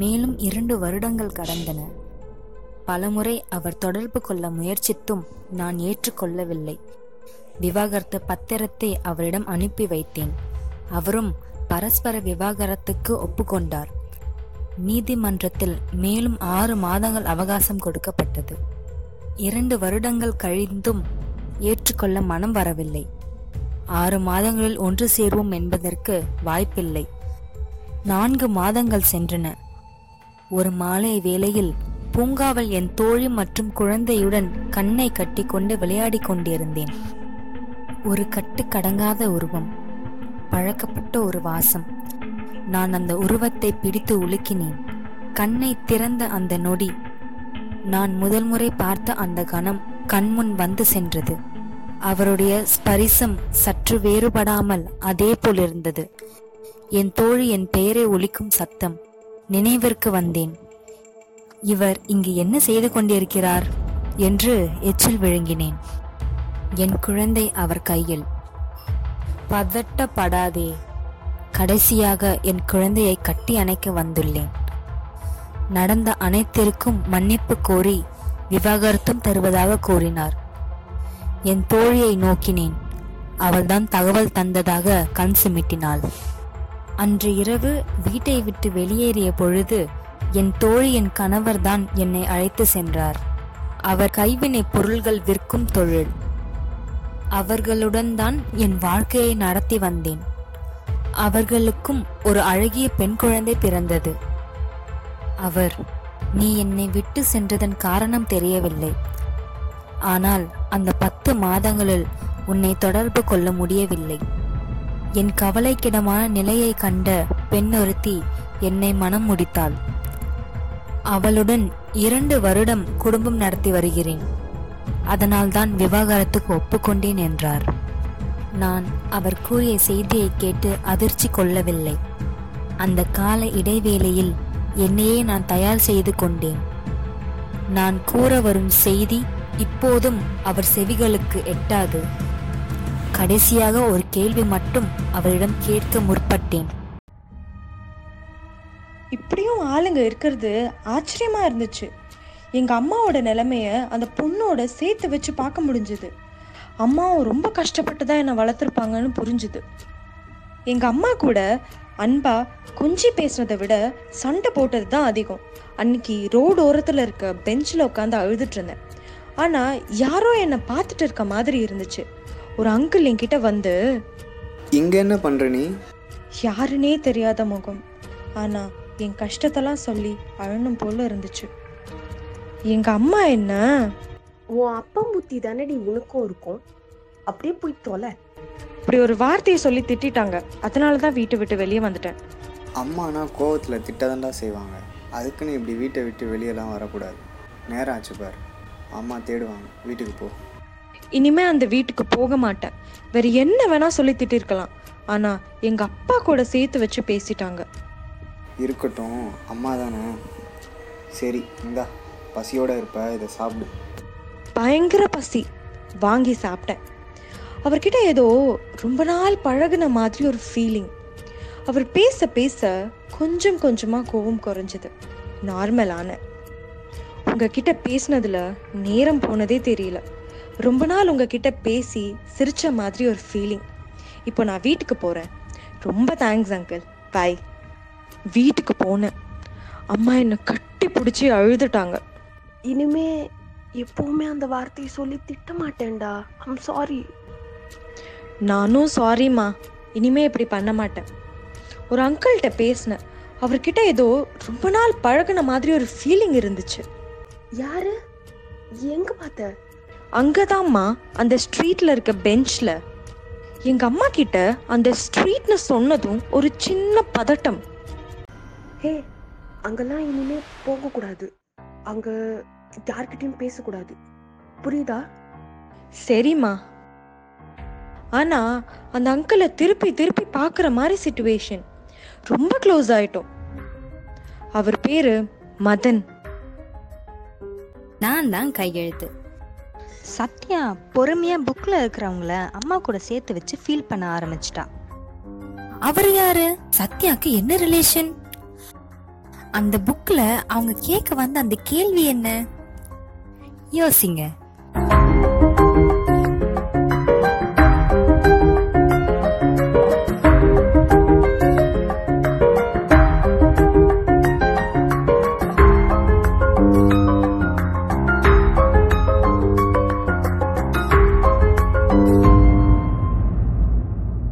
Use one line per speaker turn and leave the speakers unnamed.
மேலும் இரண்டு வருடங்கள் கடந்தன. பலமுறை அவர் தொடர்பு கொள்ள முயற்சித்தும் நான் ஏற்றுக்கொள்ளவில்லை. விவாகரத்து பத்திரத்தை அவரிடம் அனுப்பி வைத்தேன். அவரும் பரஸ்பர விவாகரத்துக்கு ஒப்புக்கொண்டார். நீதிமன்றத்தில் மேலும் ஆறு மாதங்கள் அவகாசம் கொடுக்கப்பட்டது. இரண்டு வருடங்கள் கழிந்தும் ஏற்றுக்கொள்ள மனம் வரவில்லை. ஆறு மாதங்களில் ஒன்று சேர்வோம் என்பதற்கு வாய்ப்பில்லை. நான்கு மாதங்கள் சென்றன. ஒரு மாலை வேளையில் பூங்காவில் என் தோழி மற்றும் குழந்தையுடன் கண்ணை கட்டிக்கொண்டு விளையாடி கொண்டிருந்தேன். ஒரு கட்டு கடங்காத உருவம் பழக்கப்பட்ட ஒரு வாசம். நான் அந்த உருவத்தை பிடித்து உலுக்கினேன். கண்ணை திறந்த அந்த நொடி. நான் முதல் முறை பார்த்த அந்த கணம் கண்முன் வந்து சென்றது. அவருடைய ஸ்பரிசம் சற்று வேறுபடாமல் அதே போல் இருந்தது. என் தோழி என் பெயரை ஒலிக்கும் சத்தம் நினைவிற்கு வந்தேன். இவர் இங்கு என்ன செய்து கொண்டிருக்கிறார்? என்று எச்சில் விழுங்கினேன். என் குழந்தை அவர் கையில். பதட்டப்படாதே. கடைசியாக என் குழந்தையை கட்டி அணைக்க வந்துள்ளேன். நடந்த அனைத்திற்கும் மன்னிப்பு கோரி விவாகரத்தும் தருவதாக கூறினார். என் தோழியை நோக்கினேன். அவள்தான் தகவல் தந்ததாக கண் சுமிட்டினாள். அன்று இரவு வீட்டை விட்டு வெளியேறிய பொழுது என் தோழியின் கணவர்தான் என்னை அழைத்து சென்றார். அவர் கைவினை பொருள்கள் விற்கும் தொழில். அவர்களுடன் தான் என் வாழ்க்கையை நடத்தி வந்தேன். அவர்களுக்கும் ஒரு அழகிய பெண் குழந்தை பிறந்தது. அவர் நீ என்னை விட்டு சென்றதன் காரணம் தெரியவில்லை. ஆனால் அந்த பத்து மாதங்களில் உன்னை தொடர்பு கொள்ள முடியவில்லை. என் கவலைக்கிடமான நிலையை கண்ட பெண் ஒருத்தி என்னை மனம் முடித்தாள். அவளுடன் இரண்டு வருடம் குடும்பம் நடத்தி வருகிறேன். அதனால்தான் விவாகரத்துக்கு ஒப்புக்கொண்டேன் என்றார். நான் அவர் கூறிய செய்தியை கேட்டு அதிர்ச்சி கொள்ளவில்லை. அந்த கால இடைவேளையில் என்னையே நான் தயார் செய்து கொண்டேன். நான் கூற வரும் செய்தி இப்போதும் அவர் செவிகளுக்கு எட்டாது. கடைசியாக ஒரு கேள்வி மட்டும் அவரிடம் கேட்க முற்பட்டேன்.
இப்படியும் ஆளுங்க இருக்கிறது ஆச்சரியமா இருந்துச்சு. எங்க அம்மாவோட நிலைமைய அந்த பொண்ணோட சேர்த்து வச்சு பார்க்க முடிஞ்சுது. அம்மாவும் ரொம்ப கஷ்டப்பட்டு தான் என்னை வளர்த்துருப்பாங்கன்னு புரிஞ்சுது. எங்க அம்மா கூட அன்பா கொஞ்சி பேசுனதை விட சண்டை போட்டது தான் அதிகம். அன்னைக்கு ரோடு ஓரத்துல இருக்க பெஞ்சில் உட்காந்து அழுதுட்டு இருந்தேன். ஆனா யாரோ என்னை பார்த்துட்டு இருக்க மாதிரி இருந்துச்சு. ஒரு அங்கிள் என்கிட்ட வந்து
இங்க என்ன பண்ற நீ?
யாருனே தெரியாத முகம். ஆனா என் கஷ்டத்தெல்லாம் சொல்லி அழணும் போல இருந்துச்சு. எங்க அம்மா என்ன?
உன் அப்பா புத்தி தானடி உனக்கும் இருக்கும். அப்படியே போய் தொலை.
இப்படி ஒரு வார்த்தையை சொல்லி திட்டிட்டாங்க. அதனால தான் வீட்டை விட்டு வெளியே வந்துட்டேன்.
அம்மானா கோவத்தில் திட்டதாண்டா செய்வாங்க. அதுக்குன்னு இப்படி வீட்டை விட்டு வெளியெல்லாம் வரக்கூடாது. நேரம் ஆச்சு பாரு. அம்மா தேடுவாங்க. வீட்டுக்கு போ.
இனிமே அந்த வீட்டுக்கு போக மாட்டேன். வேற என்ன வேணா சொல்லி திட்டிருக்கலாம். ஆனா எங்க அப்பா கூட சேர்த்து வச்சு பேசிட்டாங்க.
இருக்கட்டும் அம்மா தானே. சரி இந்தா பசியோட இருப்ப இதை சாப்பிடு.
பயங்கர பசி. வாங்கி சாப்பிட்டேன். அவர்கிட்ட ஏதோ ரொம்ப நாள் பழகுன மாதிரி ஒரு ஃபீலிங் அவர் பேச பேச கொஞ்சம் கொஞ்சமா கோவம் குறைஞ்சது. நார்மலான உங்ககிட்ட பேசினதுல நேரம் போனதே தெரியல. ரொம்ப நாள் உங்ககிட்ட பேசி சிரிச்ச மாதிரி ஒரு ஃபீலிங் இப்போ நான் வீட்டுக்கு போறேன். ரொம்ப தேங்க்ஸ் அங்கிள் பை வீட்டுக்கு போனேன். அம்மா என்னை கட்டி பிடிச்சி அழுதுட்டாங்க.
இனிமே எப்பவுமே அந்த வார்த்தையை சொல்லி திட்ட மாட்டேன்டா. ஐம் சாரி
நானும் சாரிம்மா இனிமே இப்படி பண்ண மாட்டேன். ஒரு அங்கிள்கிட்ட பேசினேன். அவர்கிட்ட ஏதோ ரொம்ப நாள் பழகுன மாதிரி ஒரு ஃபீலிங் இருந்துச்சு.
யாரு? எங்க பார்த்த?
அங்கதாம்மா அந்த ஸ்ட்ரீட்ல இருக்க பெஞ்ச்ல எங்க அம்மா கிட்ட அந்த ஸ்ட்ரீட்னு சொன்னதும் ஒரு சின்ன பதட்டம்.
ஹே அங்கெல்லாம் இனிமே போக கூடாது அங்க யார்கிட்டயும் பேசக்கூடாது. புரியுதா?
சரிம்மா. ஆனா அந்த அங்கிளை திருப்பி திருப்பி பார்க்குற மாதிரி சுச்சுவேஷன் ரொம்ப க்ளோஸ் ஆயிட்டோம். அவர் பேரு மதன்.
நான் தான் கையெழுத்து.
சத்யா பொறுமையா புக்ல இருக்கிறவங்கள அம்மா கூட சேர்த்து வச்சு ஃபீல் பண்ண ஆரம்பிச்சிட்டா.
அவர் யாரு? சத்யாக்கு என்ன ரிலேஷன் அந்த புக்ல அவங்க கேட்க வந்த அந்த கேள்வி என்ன? யோசிங்க.